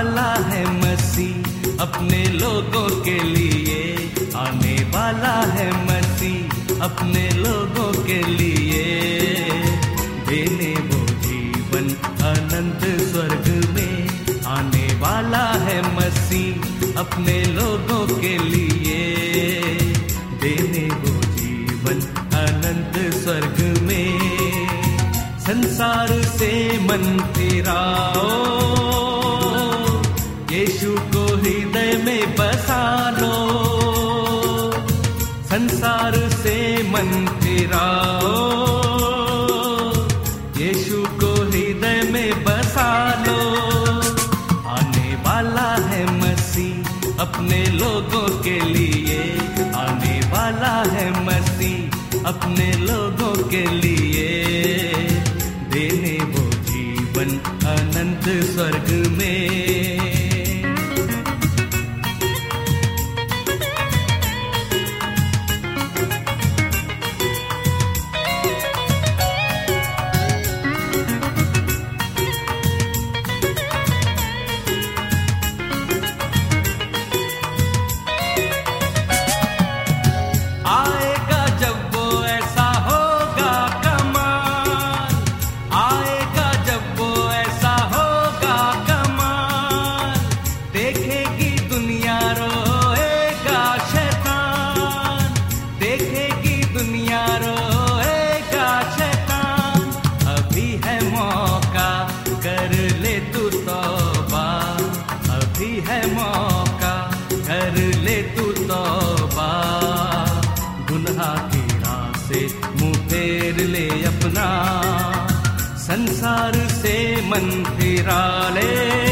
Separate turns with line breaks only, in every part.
वाला है मसीह, अपने लोगों के लिए आने वाला है मसीह, अपने लोगों के लिए। देने वो जीवन अनंत स्वर्ग में आने वाला है मसीह, अपने लोगों के लिए। देने वो जीवन अनंत स्वर्ग में, संसार से मन फिराओ वाला अपने है मौका, कर ले तू तौबा। गुनाह की राह से मुँह फेर ले अपना। संसार से मन फिरा ले।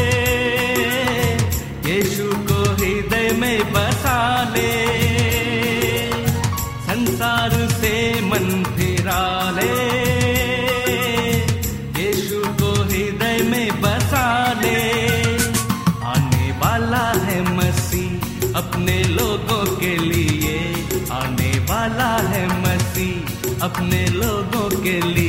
लोगों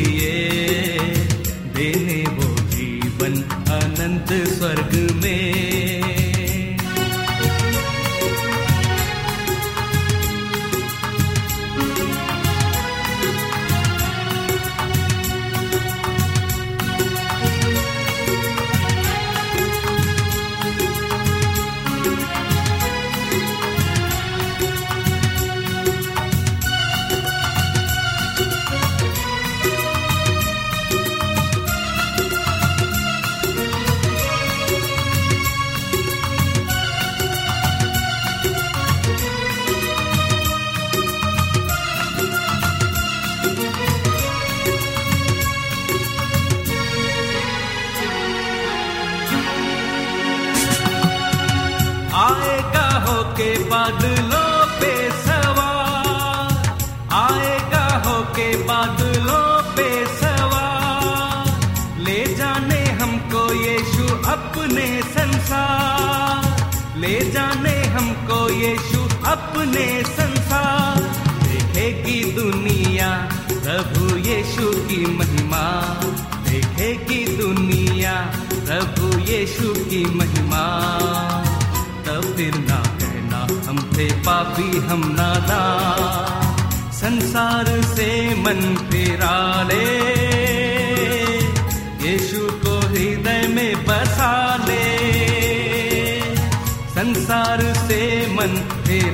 अपने संसार, देखेगी दुनिया प्रभु यीशु की महिमा। देखेगी दुनिया प्रभु यीशु की महिमा। तब फिर ना कहना, हम थे पापी, हम नादा संसार से मन फिरा ले।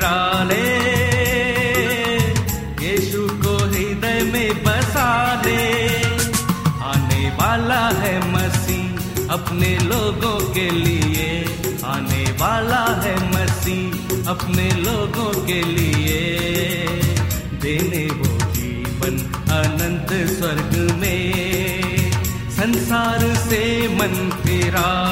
फिरा यीशु को हृदय में बसा ले आने वाला है मसीह अपने लोगों के लिए। आने वाला है मसीह अपने लोगों के लिए। देने वो जीवन अनंत स्वर्ग में। संसार से मन फिराओ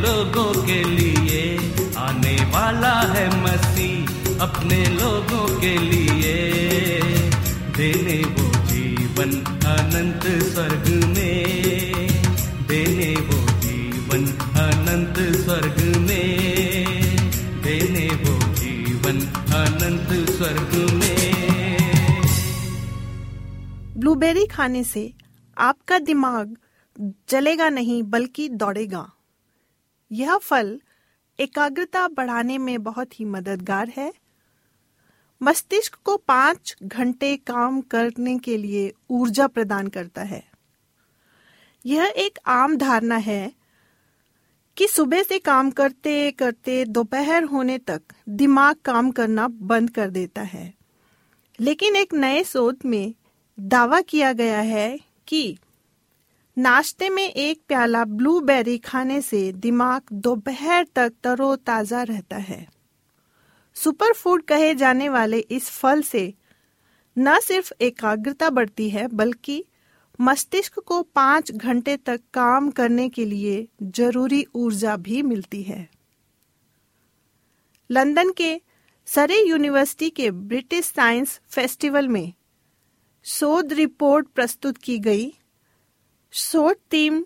लोगों के लिए आने वाला है मसीह अपने लोगों के लिए। देने वो जीवन अनंत स्वर्ग में। देने वो जीवन अनंत स्वर्ग में। देने वो जीवन अनंत स्वर्ग में।
ब्लूबेरी खाने से आपका दिमाग जलेगा नहीं, बल्कि दौड़ेगा। यह फल एकाग्रता बढ़ाने में बहुत ही मददगार है। मस्तिष्क को पाँच घंटे काम करने के लिए ऊर्जा प्रदान करता है। यह एक आम धारणा है कि सुबह से काम करते करते दोपहर होने तक दिमाग काम करना बंद कर देता है। लेकिन एक नए शोध में दावा किया गया है कि नाश्ते में एक प्याला ब्लूबेरी खाने से दिमाग दोपहर तक तरोताजा रहता है। सुपर फ़ूड कहे जाने वाले इस फल से न सिर्फ़ एकाग्रता बढ़ती है, बल्कि मस्तिष्क को पाँच घंटे तक काम करने के लिए ज़रूरी ऊर्जा भी मिलती है। लंदन के सरे यूनिवर्सिटी के ब्रिटिश साइंस फेस्टिवल में शोध रिपोर्ट प्रस्तुत की गई। शोध टीम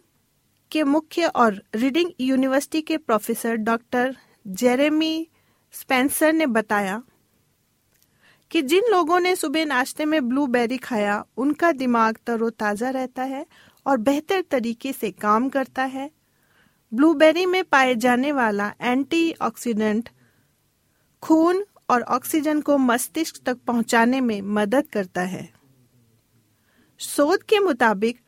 के मुख्य और रीडिंग यूनिवर्सिटी के प्रोफेसर डॉक्टर जेरेमी स्पेंसर ने बताया कि जिन लोगों ने सुबह नाश्ते में ब्लूबेरी खाया, उनका दिमाग तरोताजा रहता है और बेहतर तरीके से काम करता है। ब्लूबेरी में पाए जाने वाला एंटीऑक्सीडेंट खून और ऑक्सीजन को मस्तिष्क तक पहुँचाने में मदद करता है। शोध के मुताबिक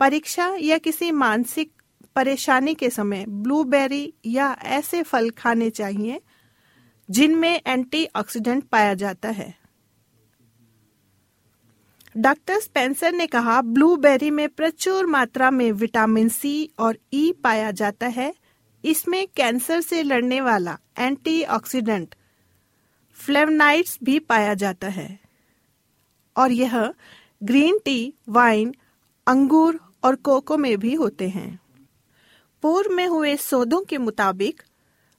परीक्षा या किसी मानसिक परेशानी के समय ब्लूबेरी या ऐसे फल खाने चाहिए, जिनमें एंटीऑक्सीडेंट पाया जाता है। डॉक्टर स्पेंसर ने कहा, ब्लूबेरी में प्रचुर मात्रा में विटामिन सी और ई e पाया जाता है। इसमें कैंसर से लड़ने वाला एंटीऑक्सीडेंट फ्लेवनाइड्स भी पाया जाता है। और यह ग्रीन टी, वाइन, अंगूर और कोको में भी होते हैं। पूर्व में हुए शोधों के मुताबिक,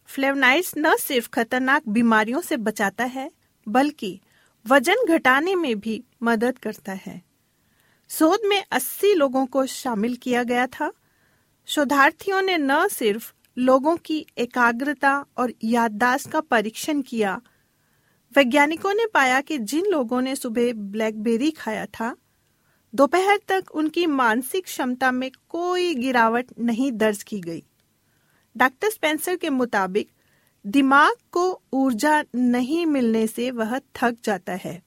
फ्लेवनाइड्स न सिर्फ़ खतरनाक बीमारियों से बचाता है, बल्कि वज़न घटाने में भी मदद करता है। शोध में 80 लोगों को शामिल किया गया था। शोधार्थियों ने न सिर्फ़ लोगों की एकाग्रता और याददाश्त का परीक्षण किया, वैज्ञानिकों ने पाया कि जिन लोगों ने सुबह ब्लैकबेरी खाया था दोपहर तक उनकी मानसिक क्षमता में कोई गिरावट नहीं दर्ज की गई। डॉक्टर स्पेंसर के मुताबिक, दिमाग को ऊर्जा नहीं मिलने से वह थक जाता है।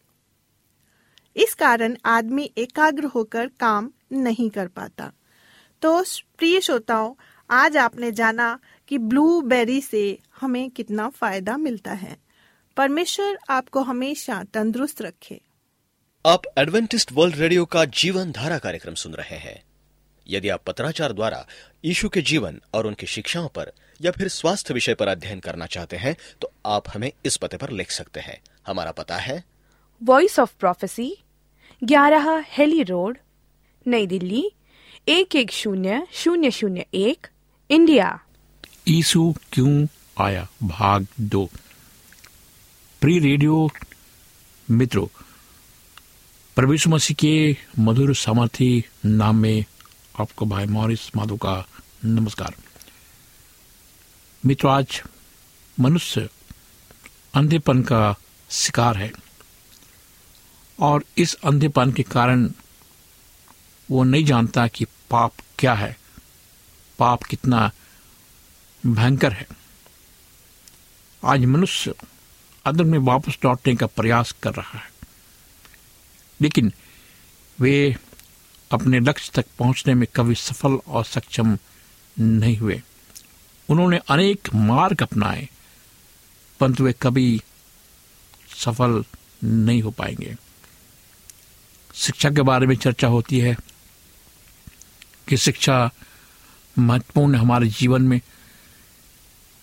इस कारण आदमी एकाग्र होकर काम नहीं कर पाता। तो प्रिय श्रोताओं, आज आपने जाना कि ब्लूबेरी से हमें कितना फ़ायदा मिलता है। परमेश्वर आपको हमेशा तंदुरुस्त रखे।
आप एडवेंटिस्ट वर्ल्ड रेडियो का जीवन धारा कार्यक्रम सुन रहे हैं। यदि आप पत्राचार द्वारा यीशु के जीवन और उनकी शिक्षाओं पर या फिर स्वास्थ्य विषय पर अध्ययन करना चाहते हैं तो आप हमें इस पते पर लिख सकते हैं। हमारा पता है।
वॉइस ऑफ़ प्रोफेसी ग्यारह हेली रोड नई दिल्ली एक एक शून्य शून्य शून्य एक इंडिया।
ईसु क्यों आया? भाग दो। प्री रेडियो मित्रों परमेश्वर मसीह के मधुर सामर्थी नाम में आपको भाई मॉरिस माधो का नमस्कार। मित्र, आज मनुष्य अंधेपन का शिकार है और इस अंधेपन के कारण वो नहीं जानता कि पाप क्या है। पाप कितना भयंकर है। आज मनुष्य अदम में वापस लौटने का प्रयास कर रहा है। लेकिन वे अपने लक्ष्य तक पहुँचने में कभी सफल और सक्षम नहीं हुए। उन्होंने अनेक मार्ग अपनाए, परंतु वे कभी सफल नहीं हो पाएँगे। शिक्षा के बारे में चर्चा होती है कि शिक्षा महत्वपूर्ण है हमारे जीवन में,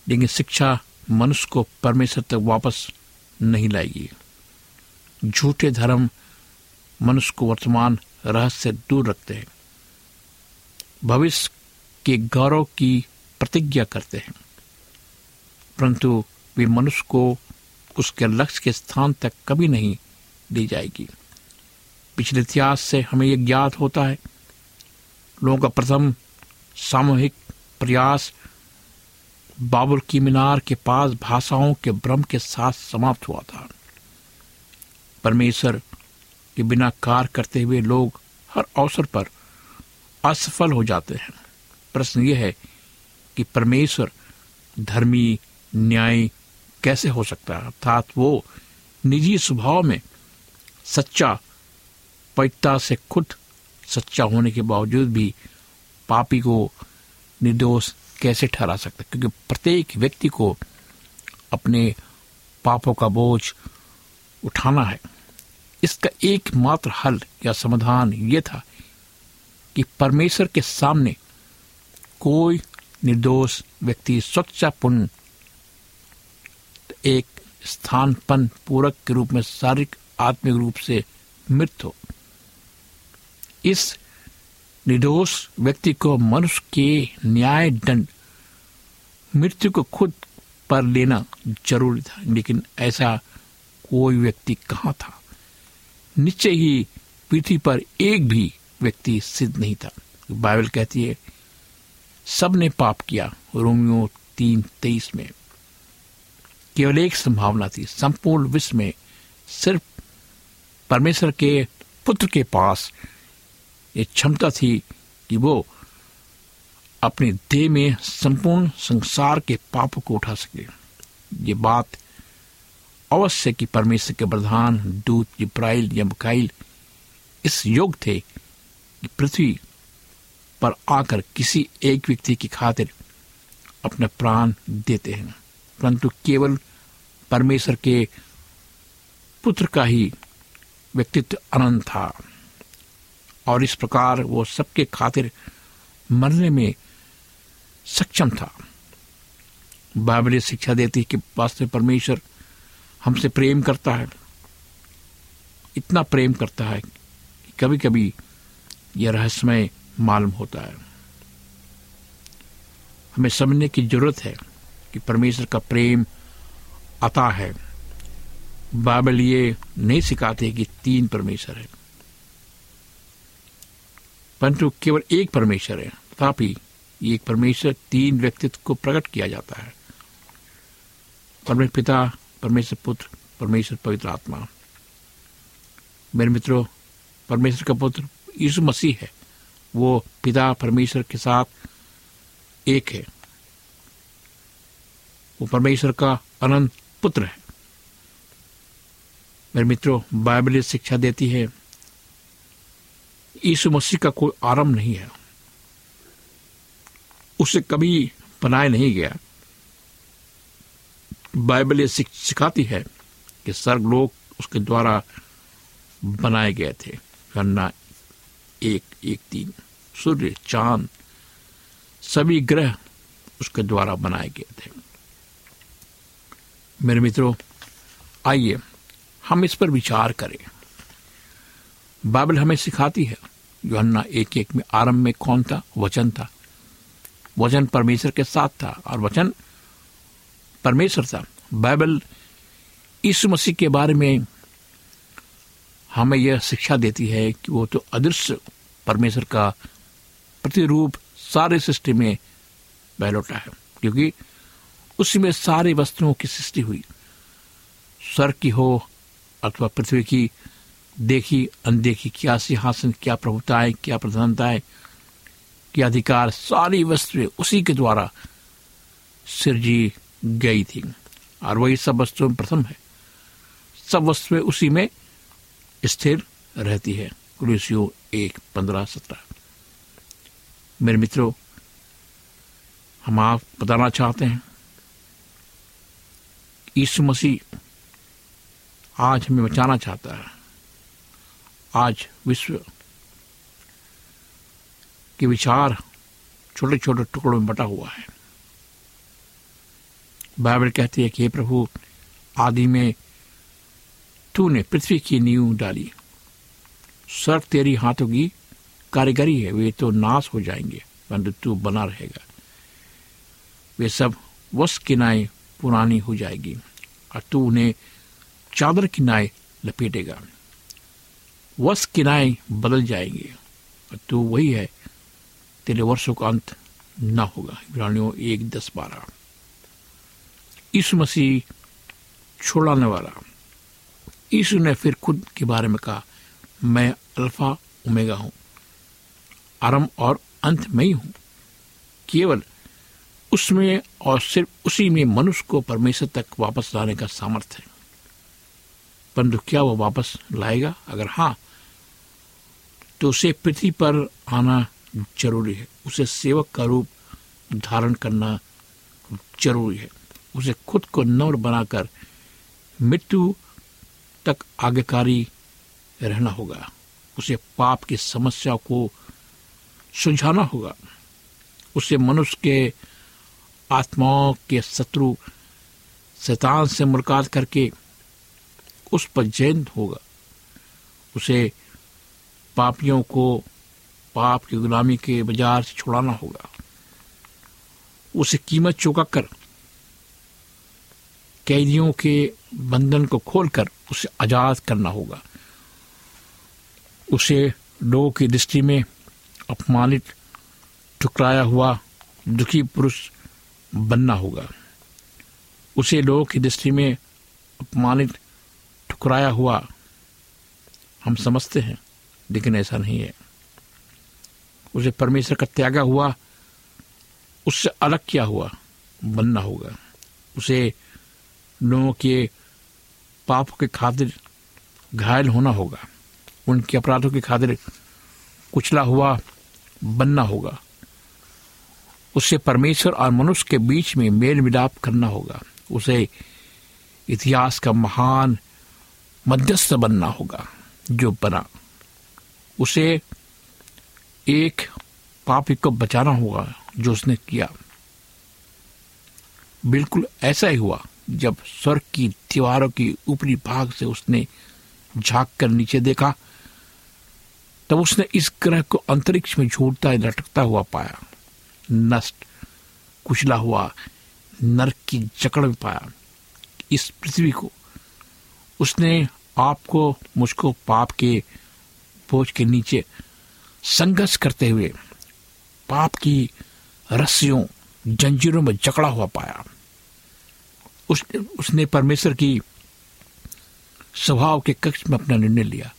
लेकिन शिक्षा मनुष्य को परमेश्वर तक वापस नहीं लाएगी। झूठे धर्म मनुष्य को वर्तमान रहस्य से दूर रखते हैं। भविष्य के गौरव की प्रतिज्ञा करते हैं। परंतु वे मनुष्य को उसके लक्ष्य के स्थान तक कभी नहीं ली जाएगी। पिछले इतिहास से हमें यह ज्ञात होता है, लोगों का प्रथम सामूहिक प्रयास बाबुल की मीनार के पास भाषाओं के भ्रम के साथ समाप्त हुआ था। परमेश्वर के बिना कार्य करते हुए लोग हर अवसर पर असफल हो जाते हैं। प्रश्न यह है कि परमेश्वर धर्मी, न्याय कैसे हो सकता है? अर्थात वो निजी स्वभाव में सच्चा, पवित्रता से खुद सच्चा होने के बावजूद भी पापी को निर्दोष कैसे ठहरा सकता क्योंकि प्रत्येक व्यक्ति को अपने पापों का बोझ उठाना है। इसका एकमात्र हल या समाधान यह था कि परमेश्वर के सामने कोई निर्दोष व्यक्ति स्वच्छापूर्ण एक स्थानपन पूरक के रूप में शारीरिक, आत्मिक रूप से मृत हो। इस निर्दोष व्यक्ति को मनुष्य के न्याय दंड मृत्यु को खुद पर लेना ज़रूरी था, लेकिन ऐसा कोई व्यक्ति कहाँ था? निश्चय ही पृथ्वी पर एक भी व्यक्ति सिद्ध नहीं था। बाइबल कहती है सबने पाप किया, रोमियो तीन तेईस में। केवल एक संभावना थी, संपूर्ण विश्व में सिर्फ़ परमेश्वर के पुत्र के पास ये क्षमता थी कि वो अपने देह में संपूर्ण संसार के पाप को उठा सके। ये बात अवश्य कि परमेश्वर के प्रधान, दूत इब्राइल या बकाइल इस योग थे कि पृथ्वी पर आकर किसी एक व्यक्ति की खातिर अपने प्राण देते हैं। परंतु केवल परमेश्वर के पुत्र का ही व्यक्तित्व अनंत था। और इस प्रकार वो सबके खातिर मरने में सक्षम था। बाइबल शिक्षा देती कि वास्तव परमेश्वर हमसे प्रेम करता है। इतना प्रेम करता है कि कभी कभी यह रहस्यमय मालूम होता है। हमें समझने की ज़रूरत है कि परमेश्वर का प्रेम आता है। बाइबल ये नहीं सिखाते कि तीन परमेश्वर है। परंतु केवल एक परमेश्वर है, तथापि एक परमेश्वर तीन व्यक्तित्व को प्रकट किया जाता है। परमेश्वर पिता परमेश्वर पुत्र, परमेश्वर पवित्र आत्मा। मेरे मित्रों, परमेश्वर का पुत्र यीशु मसीह है। वो पिता परमेश्वर के साथ एक है। वो परमेश्वर का अनंत पुत्र है। मेरे मित्रों, बाइबल शिक्षा देती है, यीशु मसीह का कोई आरंभ नहीं है। उसे कभी बनाया नहीं गया। बाइबल ये सिखाती है कि सर्ग लोग उसके द्वारा बनाए गए थे। गन्ना एक एक, तीन, सूर्य, चाँद, सभी ग्रह उसके द्वारा बनाए गए थे। मेरे मित्रों, आइए हम इस पर विचार करें। बाइबल हमें सिखाती है, योहन्ना एक एक में आरंभ में कौन था? वचन था। वचन परमेश्वर के साथ था और वचन परमेश्वर था। बाइबल इस मसीह के बारे में हमें यह शिक्षा देती है कि वो तो अदृश्य परमेश्वर का प्रतिरूप सारे सृष्टि में बहलौटा है, क्योंकि उसी में सारी वस्तुओं की सृष्टि हुई। स्वर्ग की हो अथवा पृथ्वी की, देखी, अनदेखी, क्या सिंहासन, क्या प्रभुताएँ, क्या प्रधानताएँ, क्या अधिकार, सारी वस्तुएँ उसी के द्वारा सिरजी गई थी। और वही सब वस्तुओं में प्रथम है। सब वस्तुएँ उसी में स्थिर रहती है। कुलसियो एक, पंद्रह, सत्रह। मेरे मित्रों, हम आप बताना चाहते हैं, यीशु मसीह आज हमें बचाना चाहता है। आज विश्व के विचार छोटे छोटे टुकड़ों में बटा हुआ है। बाइबल कहती है कि हे प्रभु, आदि में तूने पृथ्वी की नींव डाली। सर तेरी हाथों की कारीगरी है, वे तो नाश हो जाएँगे, परंतु तू बना रहेगा। वे सब वस किनाए पुरानी हो जाएगी, और तू उन्हें चादर किनाए लपेटेगा। वस किनाए बदल जाएँगे, और तू वही है, तेरे वर्षों का अंत न होगा। इब्रानियों एक दस बारह। यीशु मसीह छोड़ाने वाला। यीशु ने फिर खुद के बारे में कहा, मैं अल्फ़ा उमेगा हूँ। आरंभ और अंत में ही हूँ। केवल उसमें और सिर्फ़ उसी में मनुष्य को परमेश्वर तक वापस लाने का सामर्थ्य है। परंतु क्या वो वापस लाएगा? अगर हाँ तो उसे पृथ्वी पर आना ज़रूरी है। उसे सेवक का रूप धारण करना ज़रूरी है। उसे खुद को नम्र बनाकर मृत्यु तक आज्ञाकारी रहना होगा। उसे पाप की समस्या को सुलझाना होगा। उसे मनुष्य के आत्माओं के शत्रु शैतान से मुलाकात करके उस पर जैन होगा। उसे पापियों को पाप की गुलामी के बाज़ार से छुड़ाना होगा। उसे कीमत चुका कर कैदियों के बंधन को खोलकर उसे आज़ाद करना होगा। उसे लोगों की दृष्टि में अपमानित, ठुकराया हुआ, दुखी पुरुष बनना होगा। उसे लोगों की दृष्टि में अपमानित, ठुकराया हुआ हम समझते हैं, लेकिन ऐसा नहीं है। उसे परमेश्वर का त्यागा हुआ, उससे अलग किया हुआ बनना होगा। उसे लोगों के पाप के खातिर घायल होना होगा। उनके अपराधों के खातिर कुचला हुआ बनना होगा। उसे परमेश्वर और मनुष्य के बीच में मेल मिलाप करना होगा। उसे इतिहास का महान मध्यस्थ बनना होगा, जो बना। उसे एक पापी को बचाना होगा, जो उसने किया। बिल्कुल ऐसा ही हुआ। जब स्वर्ग की दीवारों की ऊपरी भाग से उसने झाँक कर नीचे देखा, तब उसने इस ग्रह को अंतरिक्ष में झूठता लटकता हुआ पाया। नष्ट, कुचला हुआ नरक की जकड़ में पाया। इस पृथ्वी को उसने आपको, मुझको पाप के बोझ के नीचे संघर्ष करते हुए, पाप की रस्सियों, जंजीरों में जकड़ा हुआ पाया। उस, उसने परमेश्वर की स्वभाव के कक्ष में अपना निर्णय लिया।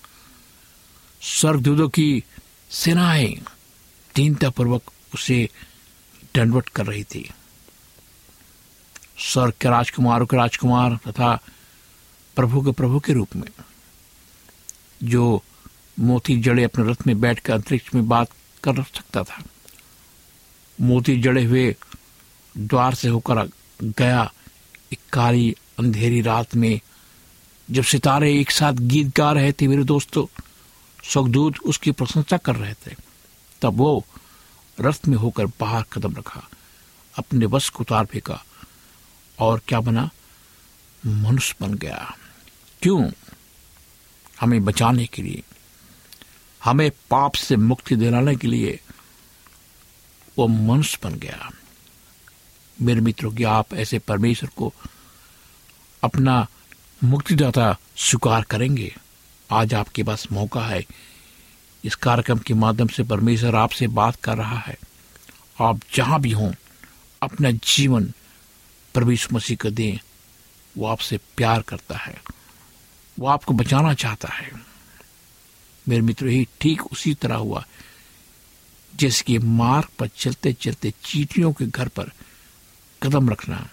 स्वर्गदूतों की सेनाएँ दीनतापूर्वक उसे दंडवट कर रही थी। स्वर्ग के राजकुमारों के राजकुमार तथा प्रभु के प्रभु के रूप में जो मोती जड़े अपने रथ में बैठकर अंतरिक्ष में बात कर सकता था। मोती जड़े हुए द्वार से होकर गया एक काली अंधेरी रात में, जब सितारे एक साथ गीत गा रहे थे मेरे दोस्तों सुखदूत उसकी प्रशंसा कर रहे थे। तब वो रथ में होकर बाहर कदम रखा, अपने बस को उतार फेंका, और क्या बना? मनुष्य बन गया। क्यों? हमें बचाने के लिए, हमें पाप से मुक्ति दिलाने के लिए वो मनुष्य बन गया। मेरे मित्रों, की आप ऐसे परमेश्वर को अपना मुक्तिदाता स्वीकार करेंगे। आज आपके पास मौका है। इस कार्यक्रम के माध्यम से परमेश्वर आपसे बात कर रहा है। आप जहाँ भी हों, अपना जीवन परमेश्वर मसीह को दें। वो आपसे प्यार करता है। वो आपको बचाना चाहता है। मेरे मित्र ही ठीक उसी तरह हुआ। जैसे कि मार्ग पर चलते चलते चीटियों के घर पर कदम रखना।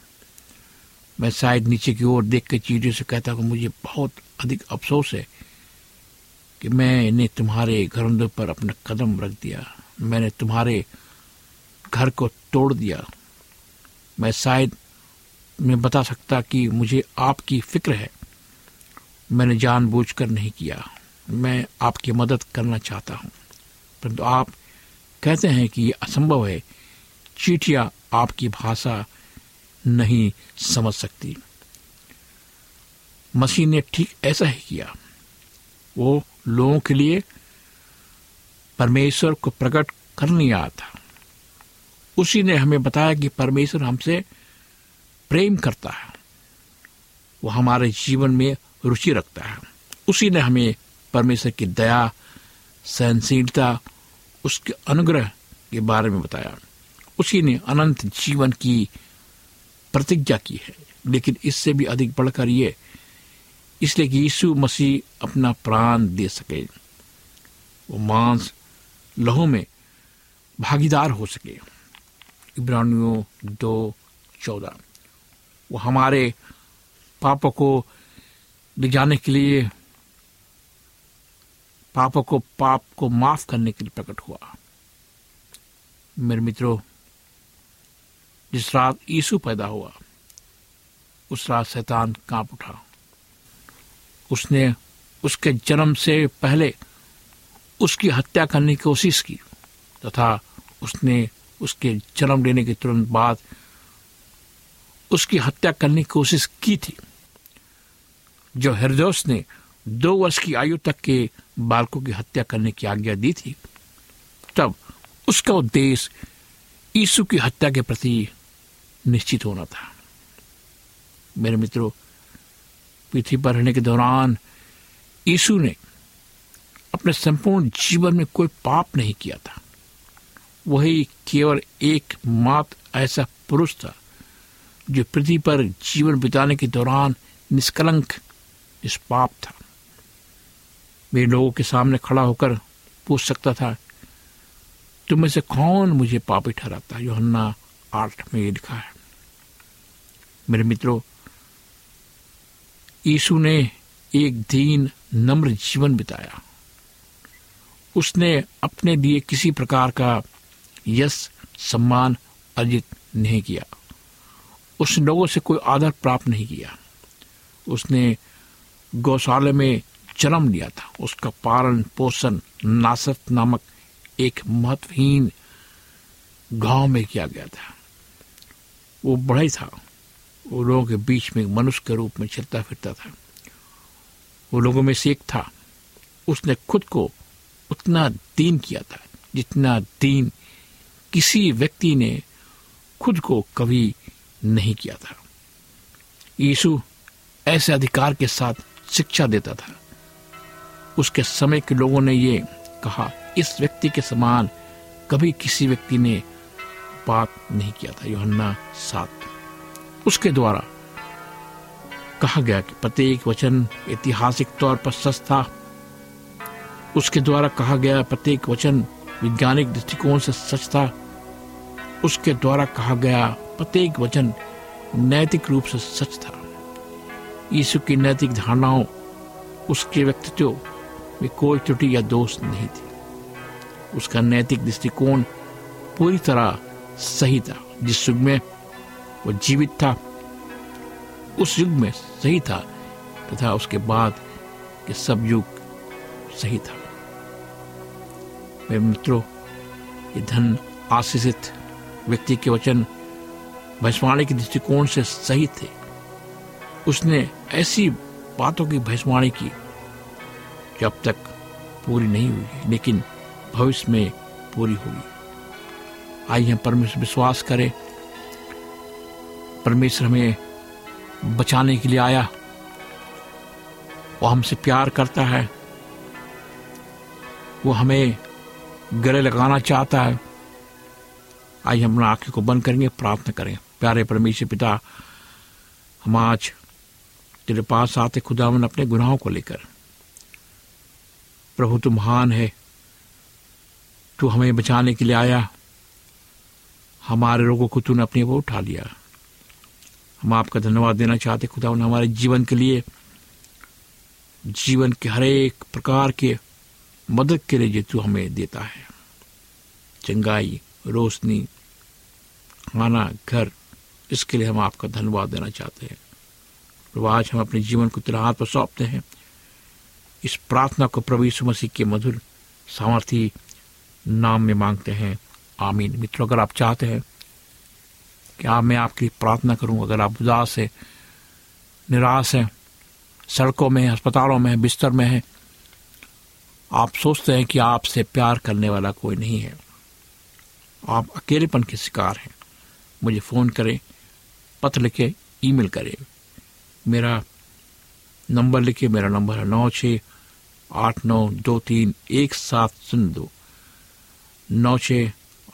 मैं शायद नीचे की ओर देख के चीटियों से कहता हूँ मुझे बहुत अधिक अफसोस है कि मैंने तुम्हारे घरंदों पर अपना कदम रख दिया। मैंने तुम्हारे घर को तोड़ दिया। मैं शायद, मैं बता सकता कि मुझे आपकी फ़िक्र है। मैंने जानबूझकर नहीं किया। मैं आपकी मदद करना चाहता हूँ। परंतु आप कहते हैं कि यह असंभव है। चीटियाँ आपकी भाषा नहीं समझ सकती। मसीह ने ठीक ऐसा ही किया। वो लोगों के लिए परमेश्वर को प्रकट करने आया था। उसी ने हमें बताया कि परमेश्वर हमसे प्रेम करता है। वो हमारे जीवन में रुचि रखता है। उसी ने हमें परमेश्वर की दया, सहनशीलता, उसके अनुग्रह के बारे में बताया। उसी ने अनंत जीवन की प्रतिज्ञा की है, लेकिन इससे भी अधिक बढ़कर ये, इसलिए कि यीशु मसीह अपना प्राण दे सके, वो मांस लहू में भागीदार हो सके। इब्रानियों दो चौदह, वो हमारे पापों को ले जाने के लिए, पापों को, पाप को माफ़ करने के लिए प्रकट हुआ। मेरे मित्रों जिस रात यीशु पैदा हुआ, उस रात शैतान काँप उठा। उसने उसके जन्म से पहले उसकी हत्या करने की कोशिश की, तथा उसने उसके जन्म लेने के तुरंत बाद उसकी हत्या करने की कोशिश की थी, जो हरदोस ने दो वर्ष की आयु तक के बालकों की हत्या करने की आज्ञा दी थी। तब उसका उद्देश्य यीशु की हत्या के प्रति निश्चित होना था। मेरे मित्रों, पृथ्वी पर रहने के दौरान यीशु ने अपने संपूर्ण जीवन में कोई पाप नहीं किया था। वही केवल एक मात्र ऐसा पुरुष था जो पृथ्वी पर जीवन बिताने के दौरान निष्कलंक, निष्पाप था। वे लोगों के सामने खड़ा होकर पूछ सकता था, तुम में से कौन मुझे पापी ठहराता योहन्ना आठ में ये लिखा है। मेरे मित्रों, यीशु ने एक दीन नम्र जीवन बिताया। उसने अपने लिए किसी प्रकार का यश, सम्मान अर्जित नहीं किया। उसने लोगों से कोई आदर प्राप्त नहीं किया। उसने गौशाले में जन्म लिया था। उसका पालन पोषण नासत नामक एक महत्वहीन गाँव में किया गया था। वो बड़ा ही था। वो लोगों के बीच में मनुष्य के रूप में चलता फिरता था। वो लोगों में से एक था। उसने खुद को उतना दीन किया था, जितना दीन किसी व्यक्ति ने खुद को कभी नहीं किया था। यीशु ऐसे अधिकार के साथ शिक्षा देता था। उसके समय के लोगों ने ये कहा, इस व्यक्ति के समान कभी किसी व्यक्ति ने बात नहीं किया था, योहन्ना सात। उसके द्वारा। कहा गया कि प्रत्येक वचन ऐतिहासिक तौर पर सच था। उसके द्वारा कहा गया प्रत्येक वचन वैज्ञानिक दृष्टिकोण से सच था। उसके द्वारा कहा गया प्रत्येक वचन नैतिक रूप से सच था। यीशु की नैतिक धारणाओं, उसके व्यक्तित्व में कोई त्रुटि या दोष नहीं थी। उसका नैतिक दृष्टिकोण पूरी तरह सही था, जिस युग में वो जीवित था। उस युग में सही था तथा उसके बाद के सब युग सही था। मेरे मित्रों, ये धन आशीषित व्यक्ति के वचन भविष्यवाणी के दृष्टिकोण से सही थे। उसने ऐसी बातों की भविष्यवाणी की जो अब तक पूरी नहीं हुई, लेकिन भविष्य में पूरी होगी। आइए हम परमेश्वर विश्वास करें परमेश्वर हमें बचाने के लिए आया। वो हमसे प्यार करता है। वो हमें गले लगाना चाहता है। आइए हम आँखें को बंद करेंगे, प्रार्थना करें। प्यारे परमेश्वर पिता, हम आज तेरे पास आते खुदावन अपने गुनाहों को लेकर। प्रभु, तू महान है। तू हमें बचाने के लिए आया। हमारे रोगों को तूने अपने वो उठा लिया। हम आपका धन्यवाद देना चाहते खुदा उन्हें हमारे जीवन के लिए, जीवन के हर एक प्रकार के मदद के लिए जो तू हमें देता है। चंगाई, रोशनी, खाना, घर, इसके लिए हम आपका धन्यवाद देना चाहते हैं। प्रभु, आज हम अपने जीवन को तेरा हाथ पर सौंपते हैं। इस प्रार्थना को प्रभु यीशु मसीह के मधुर सामर्थी नाम में मांगते हैं। आमीन। मित्रों, अगर आप चाहते हैं कि आप मैं आपकी प्रार्थना करूँ अगर आप उदास है, निराश हैं, सड़कों में, अस्पतालों में, बिस्तर में हैं, आप सोचते हैं कि आपसे प्यार करने वाला कोई नहीं है। आप अकेलेपन के शिकार हैं। मुझे फ़ोन करें, पत्र लिखे, ईमेल करें। मेरा नंबर लिखे, मेरा नंबर है नौ छ आठ नौ दो तीन एक सात शून्य दो। नौ छ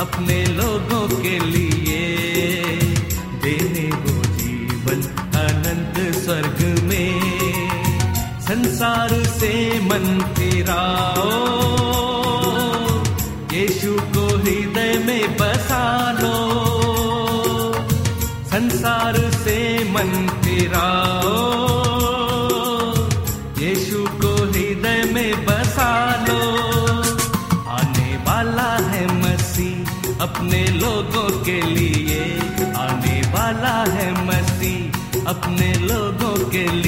अपने लोगों के लिए देने वो जीवन अनंत स्वर्ग में। संसार से मन फिराओ यीशु को हृदय में बसा लो संसार से मन फिराओ यीशु को हृदय में बसा अपने लोगों के लिए आने वाला है मसीह अपने लोगों के लिए।